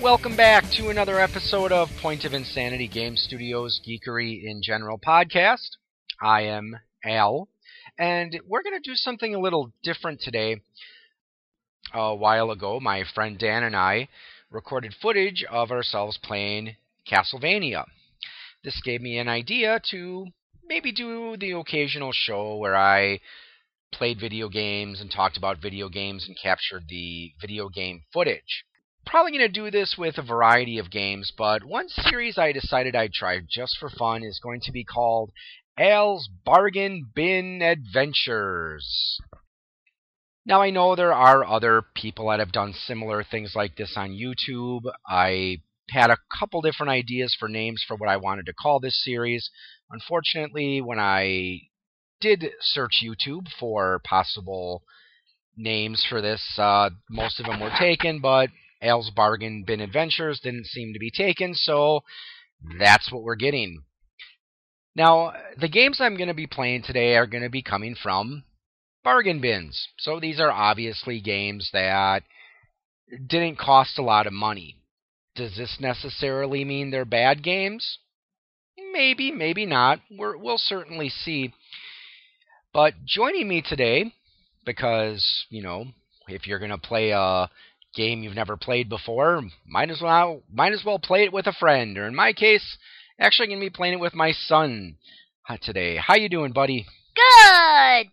Welcome back to another episode of Point of Insanity Game Studios Geekery in General podcast. I am Al, and we're going to do something a little different today. A while ago, my friend Dan and I recorded footage of ourselves playing Castlevania. This gave me an idea to maybe do the occasional show where I played video games and talked about video games and captured the video game footage probably going to do this with a variety of games, but one series I decided I'd try just for fun is going to be called Al's Bargain Bin Adventures. Now, I know there are other people that have done similar things like this on YouTube. I had a couple different ideas for names for what I wanted to call this series. Unfortunately, when I did search YouTube for possible names for this, uh, most of them were taken, but Al's Bargain Bin Adventures didn't seem to be taken, so that's what we're getting. Now, the games I'm going to be playing today are going to be coming from bargain bins. So these are obviously games that didn't cost a lot of money. Does this necessarily mean they're bad games? Maybe, maybe not. we will certainly see. But joining me today, because, you know, if you're going to play a game you've never played before, might as well might as well play it with a friend. Or in my case, actually going to be playing it with my son uh, today. How you doing, buddy? Good.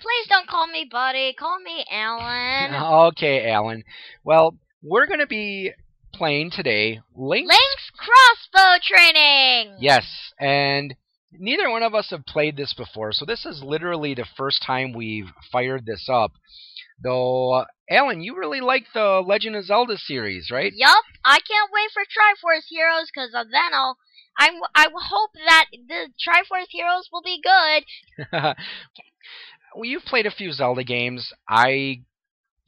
Please don't call me buddy. Call me Alan. okay, Alan. Well, we're going to be playing today Link's, Link's crossbow training. Yes, and neither one of us have played this before, so this is literally the first time we've fired this up. Though, Alan, you really like the Legend of Zelda series, right? Yup. I can't wait for Triforce Heroes because then I'll. I, I hope that the Triforce Heroes will be good. well, you've played a few Zelda games. I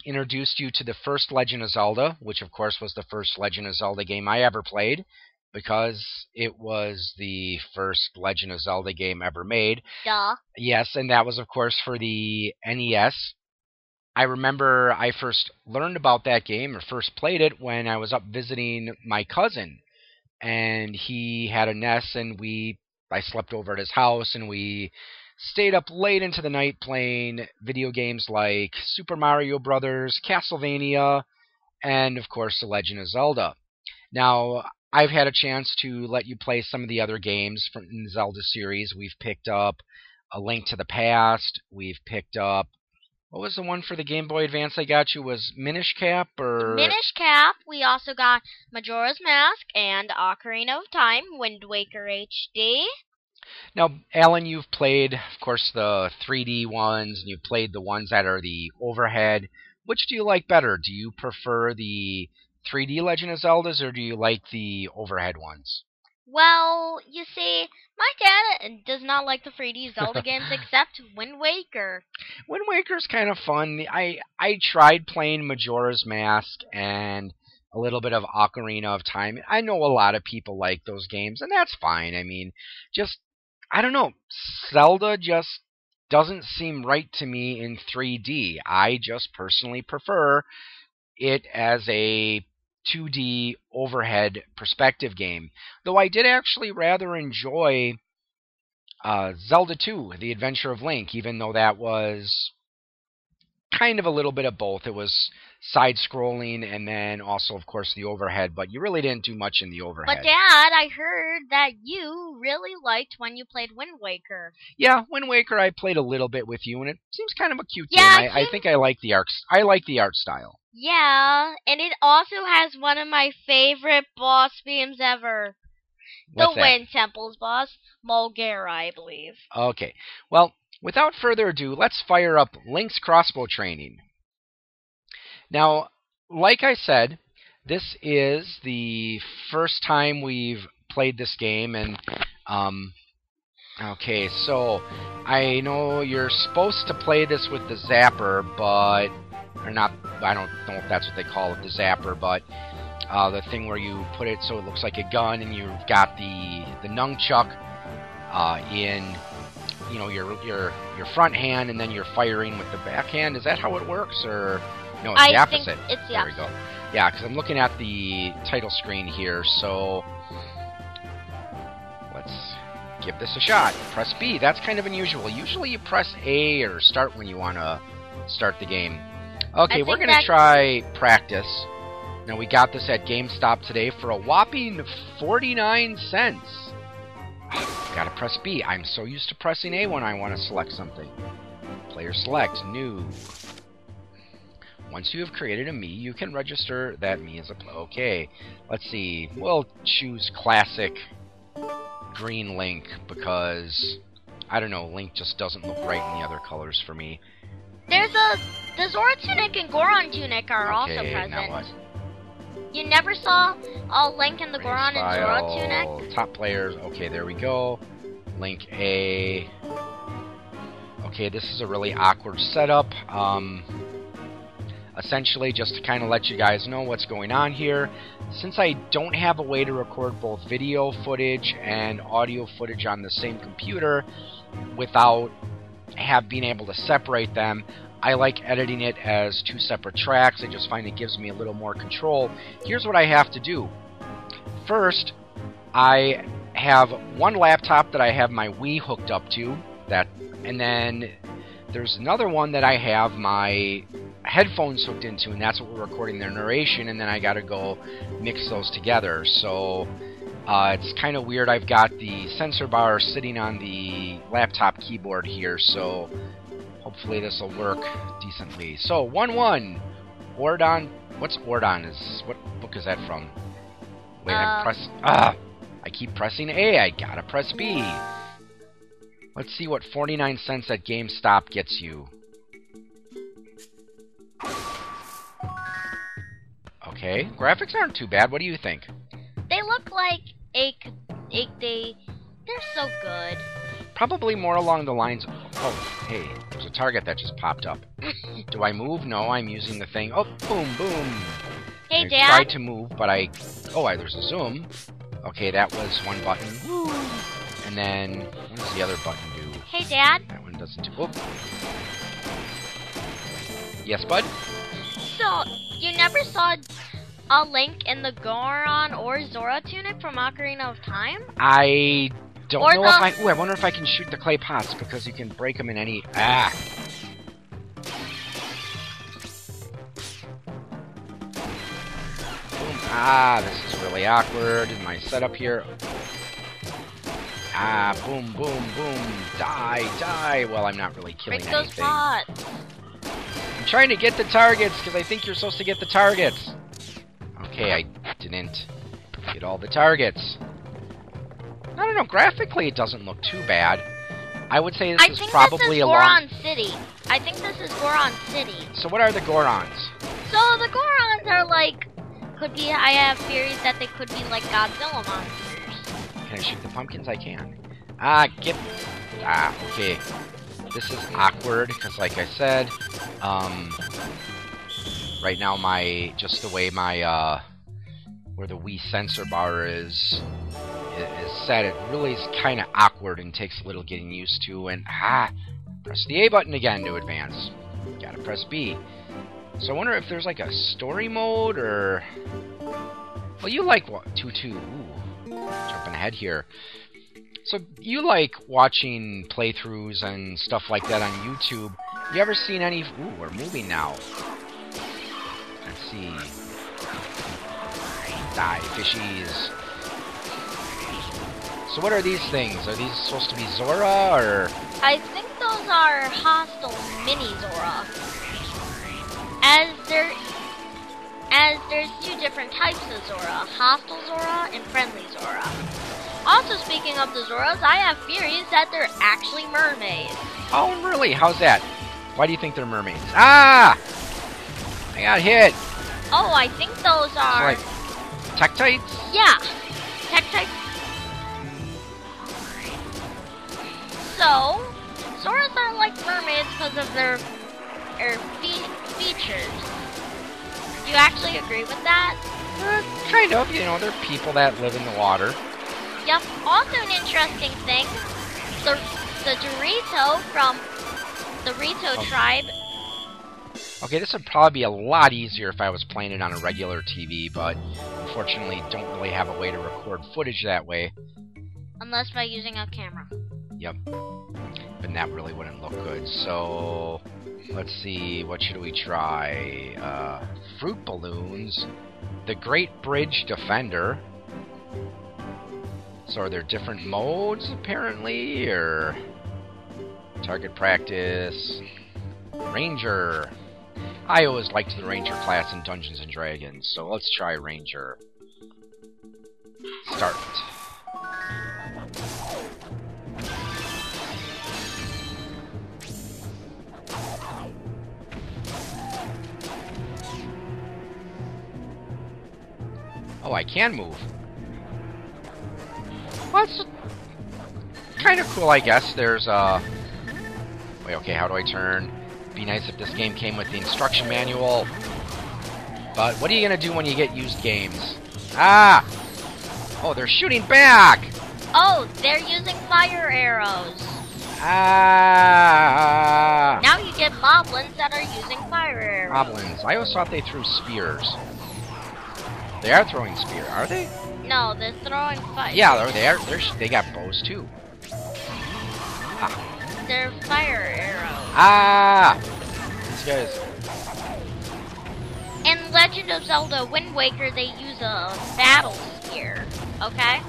introduced you to the first Legend of Zelda, which of course was the first Legend of Zelda game I ever played because it was the first Legend of Zelda game ever made. Duh. Yes, and that was of course for the NES. I remember I first learned about that game or first played it when I was up visiting my cousin, and he had a NES, and we I slept over at his house, and we stayed up late into the night playing video games like Super Mario Brothers, Castlevania, and of course The Legend of Zelda. Now, I've had a chance to let you play some of the other games from the Zelda series. We've picked up A Link to the Past. We've picked up what was the one for the Game Boy Advance I got you? Was Minish Cap or Minish Cap? We also got Majora's Mask and Ocarina of Time, Wind Waker HD. Now, Alan, you've played, of course, the 3D ones, and you've played the ones that are the overhead. Which do you like better? Do you prefer the 3D Legend of Zeldas, or do you like the overhead ones? Well, you see, my dad uh, does not like the 3D Zelda games except Wind Waker. Wind Waker's kind of fun. I I tried playing Majora's Mask and a little bit of Ocarina of Time. I know a lot of people like those games, and that's fine. I mean, just I don't know. Zelda just doesn't seem right to me in 3D. I just personally prefer it as a 2D overhead perspective game. Though I did actually rather enjoy uh, Zelda 2, The Adventure of Link, even though that was kind of a little bit of both. It was side scrolling and then also, of course, the overhead, but you really didn't do much in the overhead. But, Dad, I heard that you really liked when you played Wind Waker. Yeah, Wind Waker I played a little bit with you, and it seems kind of a cute yeah, game. I, I think I like the art. I like the art style. Yeah, and it also has one of my favorite boss themes ever. What's the that? Wind Temple's boss, Molgera, I believe. Okay. Well, without further ado, let's fire up Link's crossbow training. Now, like I said, this is the first time we've played this game, and um, okay, so I know you're supposed to play this with the zapper, but or not. I don't know if that's what they call it, the zapper, but uh, the thing where you put it so it looks like a gun, and you've got the the nunchuck uh, in you know your your your front hand, and then you're firing with the backhand. Is that how it works, or no? It's I the opposite. think it's the there we go. Yeah, because I'm looking at the title screen here, so let's give this a shot. Press B. That's kind of unusual. Usually you press A or start when you want to start the game. Okay, we're going to that- try practice. Now, we got this at GameStop today for a whopping 49 cents. Gotta press B. I'm so used to pressing A when I want to select something. Player select, new. Once you have created a me, you can register that me as a pl- okay. Let's see. We'll choose classic green Link because I don't know. Link just doesn't look right in the other colors for me. There's a the Zora tunic and Goron tunic are also Okay, present. now what? You never saw all Link and the Goron and File, tunic? Top players. Okay, there we go. Link A. Okay, this is a really awkward setup. Um, essentially, just to kind of let you guys know what's going on here. Since I don't have a way to record both video footage and audio footage on the same computer without have being able to separate them, I like editing it as two separate tracks. I just find it gives me a little more control. Here's what I have to do. First, I have one laptop that I have my Wii hooked up to, that, and then there's another one that I have my headphones hooked into, and that's what we're recording their narration. And then I got to go mix those together. So uh, it's kind of weird. I've got the sensor bar sitting on the laptop keyboard here, so hopefully this will work decently. So one one, Ordon. What's Ordon? Is what book is that from? Wait, I Uh, press. Ah, I keep pressing A. I gotta press B. Let's see what 49 cents at GameStop gets you. Okay, graphics aren't too bad. What do you think? They look like a, a they they're so good. Probably more along the lines. Oh, hey, target that just popped up. Do I move? No, I'm using the thing. Oh, boom, boom. Hey I Dad, tried to move, but I. Oh, I, there's a zoom. Okay, that was one button. Woo! And then, what does the other button do? hey Dad. That one doesn't do. Whoop. Yes, bud? So you never saw a Link in the Goron or Zora tunic from Ocarina of Time? I don't Or know the- if I. Ooh, I wonder if I can shoot the clay pots because you can break them in any. Ah! Boom. Ah, this is really awkward in my setup here. Ah, boom, boom, boom. Die, die. Well, I'm not really killing Break those anything. pots. I'm trying to get the targets because I think you're supposed to get the targets. Okay, I didn't get all the targets. I don't know. Graphically, it doesn't look too bad. I would say this I is think probably this is. Goron City. I think this is Goron City. So what are the Gorons? So the Gorons are like could be I have theories that they could be like Godzilla monsters. Can I shoot the pumpkins? I can. Ah, get. Ah, okay. This is awkward because, like I said, um, right now my just the way my uh, where the Wii sensor bar is is said, it really is kind of awkward and takes a little getting used to. And ah, press the A button again to advance. Gotta press B. So I wonder if there's like a story mode or. Well, you like what? Two two. Ooh jumping ahead here. So you like watching playthroughs and stuff like that on YouTube? You ever seen any? Ooh, we're moving now. Let's see. Die, fishies. So what are these things? Are these supposed to be Zora or? I think those are hostile mini Zora. As there as there's two different types of Zora, hostile Zora and friendly Zora. Also speaking of the Zoras, I have theories that they're actually mermaids. Oh, really? How's that? Why do you think they're mermaids? Ah! I got hit. Oh, I think those are like Tektites? Yeah. Tech So, Zoras are like mermaids because of their, their fe- features. Do you actually agree with that? Uh, kind of, you know, they're people that live in the water. Yep. Also, an interesting thing: the the Dorito from the Rito Oh. tribe. Okay, this would probably be a lot easier if I was playing it on a regular TV, but unfortunately don't really have a way to record footage that way. Unless by using a camera. But that really wouldn't look good. So let's see, what should we try? Uh, fruit balloons, the Great Bridge Defender. So are there different modes apparently, or target practice? Ranger. I always liked the Ranger class in Dungeons and Dragons, so let's try Ranger. Start. Oh, I can move. Well, that's kind of cool, I guess. There's, uh... Wait, okay, how do I turn? Be nice if this game came with the instruction manual. But what are you gonna do when you get used games? Ah! Oh, they're shooting back! Oh, they're using fire arrows. Ah! Now you get moblins that are using fire arrows. Goblins. I always thought they threw spears. They are throwing spear, are they? No, they're throwing fire. Yeah, they're they are. They're, they got bows too. They're fire arrows. Ah! These guys. In Legend of Zelda Wind Waker, they use a battle spear. Okay?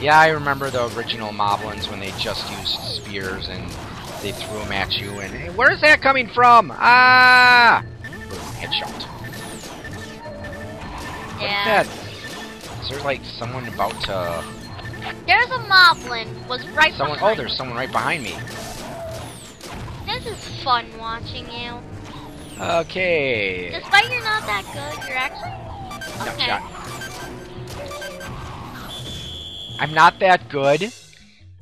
Yeah, I remember the original Moblins when they just used spears and they threw them at you. And hey, where's that coming from? Ah! Boom, headshot. What's Yeah. that? Is there like someone about to? There's a moblin. Was right Someone? Oh, there's someone right behind me. This is fun watching you. Okay. Despite you're not that good, you're actually. No, Okay. shot. I'm not that good.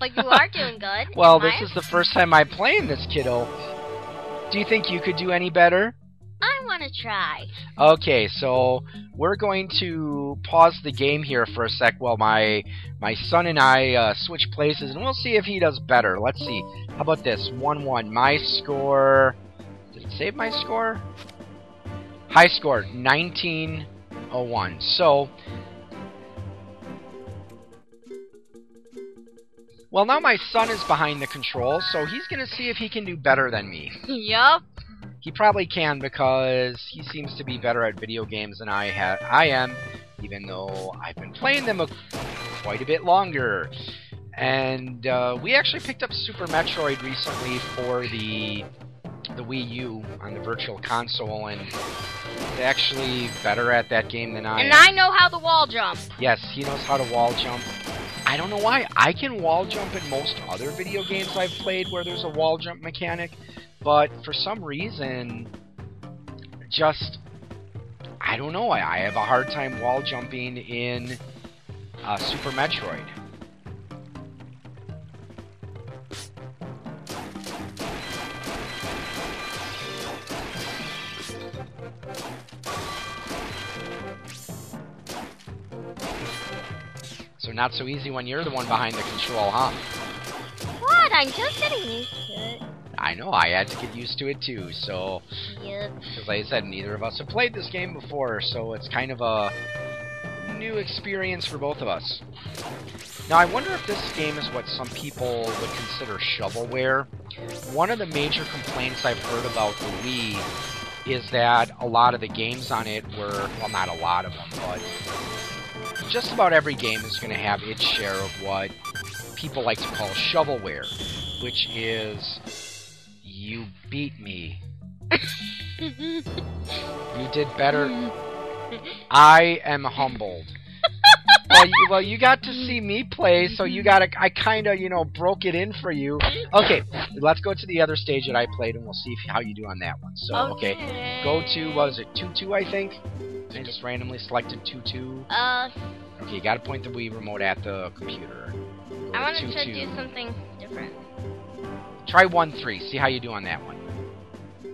But you are doing good. Well, this my- is the first time I'm playing this kiddo. Do you think you could do any better? I want to try. Okay, so we're going to pause the game here for a sec while my my son and I uh, switch places, and we'll see if he does better. Let's see. How about this? One one. My score. Did it save my score? High score, nineteen oh one. So. Well, now my son is behind the controls, so he's going to see if he can do better than me. yup. He probably can because he seems to be better at video games than I ha- I am, even though I've been playing them a- quite a bit longer. And uh, we actually picked up Super Metroid recently for the the Wii U on the Virtual Console, and he's actually better at that game than I And am. And I know how to wall jump. Yes, he knows how to wall jump. I don't know why. I can wall jump in most other video games I've played where there's a wall jump mechanic, but for some reason, just I don't know. I, I have a hard time wall jumping in uh, Super Metroid. So not so easy when you're the one behind the control, huh? What? I'm just getting used to it. I know. I had to get used to it too. So Yep. Because like I said, neither of us have played this game before, so it's kind of a new experience for both of us. Now, I wonder if this game is what some people would consider shovelware. One of the major complaints I've heard about the Wii is that a lot of the games on it were, well, not a lot of them, but just about every game is going to have its share of what people like to call shovelware, which is you beat me. You did better. I am humbled. well, you, well, you got to see me play, so you got to. I kind of, you know, broke it in for you. Okay, let's go to the other stage that I played, and we'll see if, how you do on that one. So, okay, go to what was it, two two? I think. I just randomly selected two two. Uh, Okay, you got to point the Wii remote at the computer. Go I wanted to two. do something different. Try one three. See how you do on that one.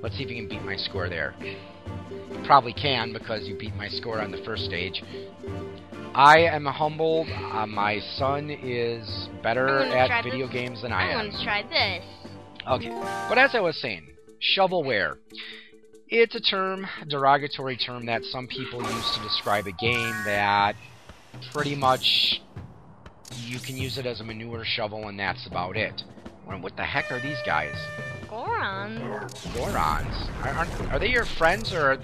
Let's see if you can beat my score there. You probably can because you beat my score on the first stage. I am humbled. Uh, my son is better I'm gonna try at video this. games than I I'm I want to try this. Okay, but as I was saying, shovelware. It's a term, a derogatory term that some people use to describe a game that pretty much you can use it as a manure shovel and that's about it. What the heck are these guys? Gorons. Gorons? Are, aren't, are they your friends or?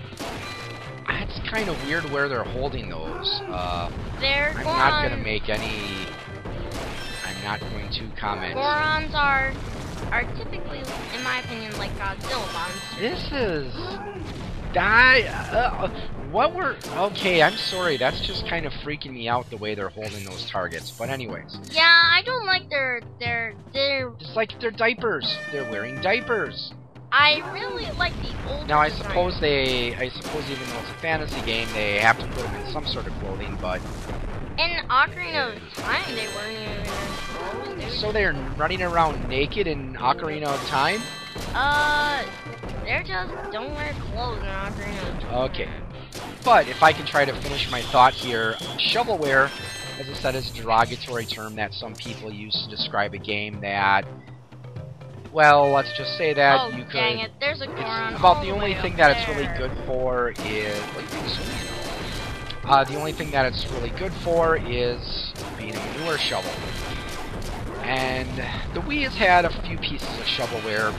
That's kind of weird where they're holding those. Uh, They're I'm Gorons. not gonna make any. I'm not going to comment. Gorons are are typically, in my opinion, like Godzilla monsters. This is die. Uh, what were? Okay, I'm sorry. That's just kind of freaking me out the way they're holding those targets. But anyways, Yeah, I don't like their their their. it's like they're diapers. They're wearing diapers. I really like the old. Now I suppose they, I suppose even though it's a fantasy game, they have to put them in some sort of clothing. But in Ocarina of Time they weren't even. in clothes, they so they're running around naked in Ocarina of Time. Uh, they're just don't wear clothes in Ocarina of Time. Okay. But if I can try to finish my thought here, shovelware, as I said, is a derogatory term that some people use to describe a game that, well, let's just say that oh you could. dang it! There's a Goron. It's about the only thing that it's really good for is. What do you think, Uh, the only thing that it's really good for is being a manure shovel. And the Wii has had a few pieces of shovelware.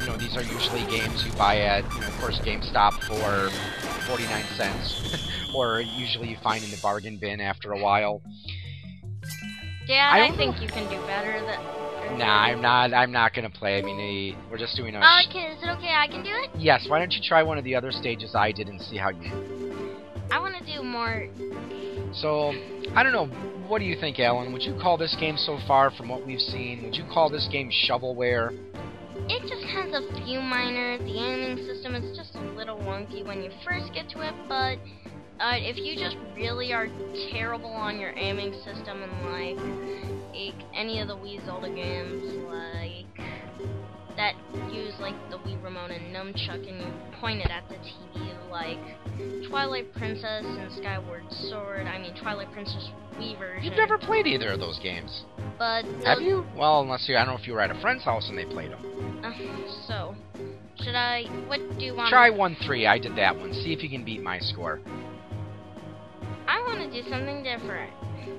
You know, these are usually games you buy at, you know, of course, GameStop for 49 cents. or usually you find in the bargain bin after a while. Yeah, I I, don't think you can do better than. Nah, I'm not. I'm not gonna play. I mean, they, we're just doing a. Oh, okay, is it okay? I can do it. yes. Why don't you try one of the other stages I did and see how you do? I want to do more. So, I don't know. What do you think, Alan? Would you call this game so far, from what we've seen, would you call this game shovelware? It just has a few minor. The aiming system is just a little wonky when you first get to it, but uh, if you just really are terrible on your aiming system and like, like any of the Wii Zelda games, like that use like the Wii remote and nunchuck and you point it at the TV, like Twilight Princess and Skyward Sword. I mean Twilight Princess Wii version. You've never played either of those games, but have you? Well, unless you, I don't know if you were at a friend's house and they played them. Uh, so, should I? What do you want? Try one three. I did that one. See if you can beat my score. Want to do something different.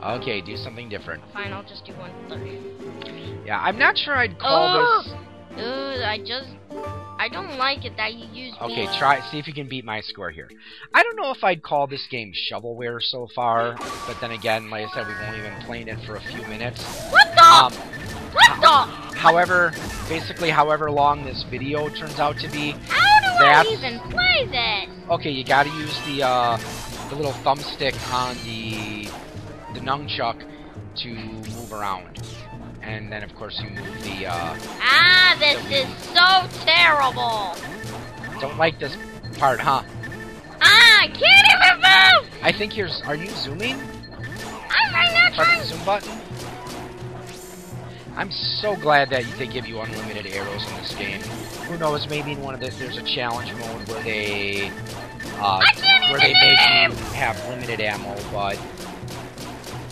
Okay, do something different. Fine, I'll just do one three. Yeah, I'm not sure I'd call Oh! this. Ugh, I just, I don't like it that you use. Okay, me. try. See if you can beat my score here. I don't know if I'd call this game shovelware so far, but then again, like I said, we've only been playing it for a few minutes. What the? Um, what the? however, basically, however long this video turns out to be, How do I even play this? okay, you got to use the uh, the little thumbstick on the the nunchuck to move around, and then of course you move the. Uh, Ah, this is so terrible. don't like this part, huh? Ah, I can't even move. I think you're. Are you zooming? I'm right now trying. the zoom button. I'm so glad that they give you unlimited arrows in this game. Who knows? Maybe in one of the there's a challenge mode where they uh, where they make you have limited ammo. But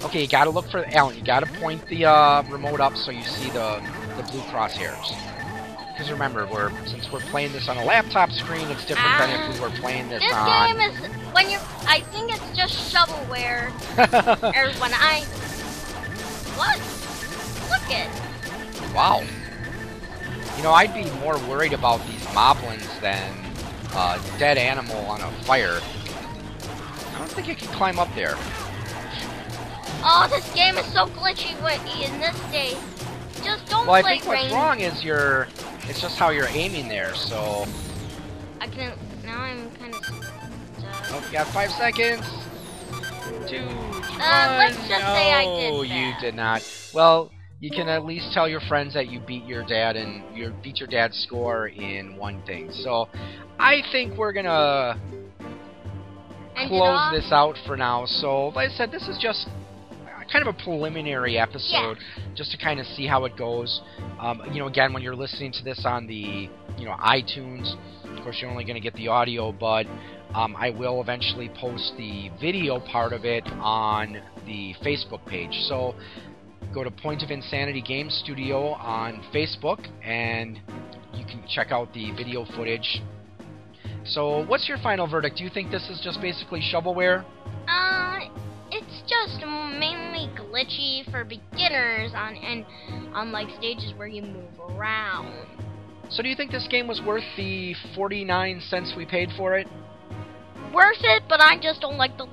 okay, you gotta look for Alan. You gotta point the uh, remote up so you see the the blue crosshairs. Because remember, we're since we're playing this on a laptop screen, it's different than if we were playing this, This on. This game is when you. I think it's just shovelware. or when I. What? Look it. Wow. You know, I'd be more worried about these moblins than a dead animal on a fire. I don't think you can climb up there. Oh, this game is so glitchy wi- in this day. Just don't Well, I play think what's Rain. wrong is your. It's just how you're aiming there. So, I can. Now I'm kind of. oh, you got five seconds. Two. Uh, let's one. just say I did No, you did not. Well, you can at least tell your friends that you beat your dad and you beat your dad's score in one thing. So, I think we're gonna it close off. this out for now. So, like I said, this is just kind of a preliminary episode, just to kind of see how it goes. Um, you know, again, when you're listening to this on the you know iTunes. Of course, you're only going to get the audio, but um, I will eventually post the video part of it on the Facebook page. So go to Point of Insanity Game Studio on Facebook, and you can check out the video footage. So, what's your final verdict? Do you think this is just basically shovelware? Uh, it's just mainly glitchy for beginners on and on like stages where you move around. So, do you think this game was worth the 49 cents we paid for it? Worth it, but I just don't like the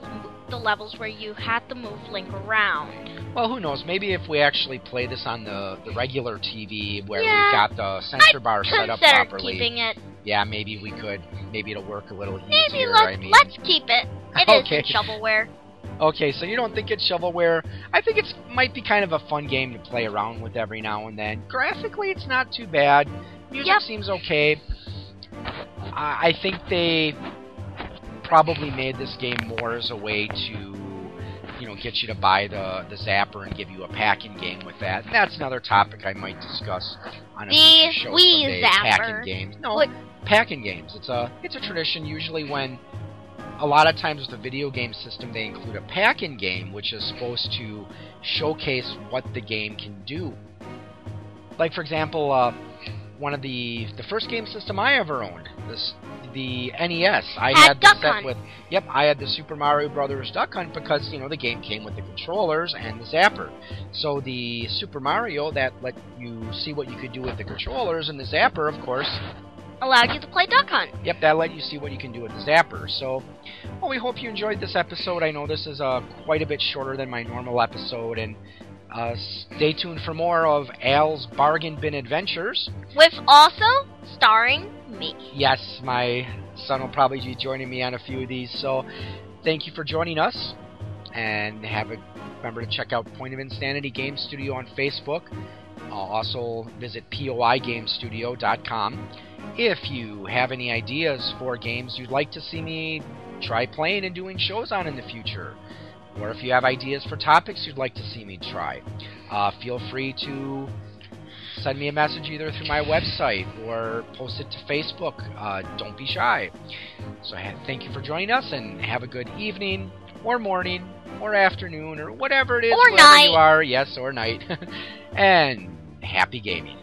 the levels where you have to move Link around. Well, who knows? Maybe if we actually play this on the, the regular TV where Yeah, we've got the sensor I'd bar set up properly, keeping it. yeah, maybe we could. Maybe it'll work a little Maybe easier. let's I mean, let's keep it. It is Okay. shovelware. Okay, so you don't think it's shovelware? I think it's might be kind of a fun game to play around with every now and then. Graphically, it's not too bad. Music Yep. seems okay. I I think they probably made this game more as a way to, get you to buy the the zapper and give you a packing game with that. That's another topic I might discuss on a The show Wii someday. Zapper. Packing games. No, What- packing games. It's a it's a tradition usually when a lot of times with the video game system they include a pack-in game which is supposed to showcase what the game can do. Like for example, uh, one of the the first game system I ever owned, this the NES. I Had had the set Hunt. with Yep, I had the Super Mario Brothers Duck Hunt because, you know, the game came with the controllers and the zapper. So the Super Mario that let you see what you could do with the controllers and the zapper, of course, Allowed you to play Duck Hunt. Yep, that let you see what you can do with the zapper. So, well, we hope you enjoyed this episode. I know this is uh, quite a bit shorter than my normal episode, and uh, stay tuned for more of Al's Bargain Bin Adventures. With also starring me. Yes, my son will probably be joining me on a few of these. So, thank you for joining us, and have a remember to check out Point of Insanity Game Studio on Facebook. Uh, also visit poigamestudio.com. If you have any ideas for games you'd like to see me try playing and doing shows on in the future, or if you have ideas for topics you'd like to see me try, uh, feel free to send me a message either through my website or post it to Facebook. Uh, don't be shy. So ha- thank you for joining us and have a good evening or morning or afternoon or whatever it is Or wherever night. you are. Yes, or night. and happy gaming.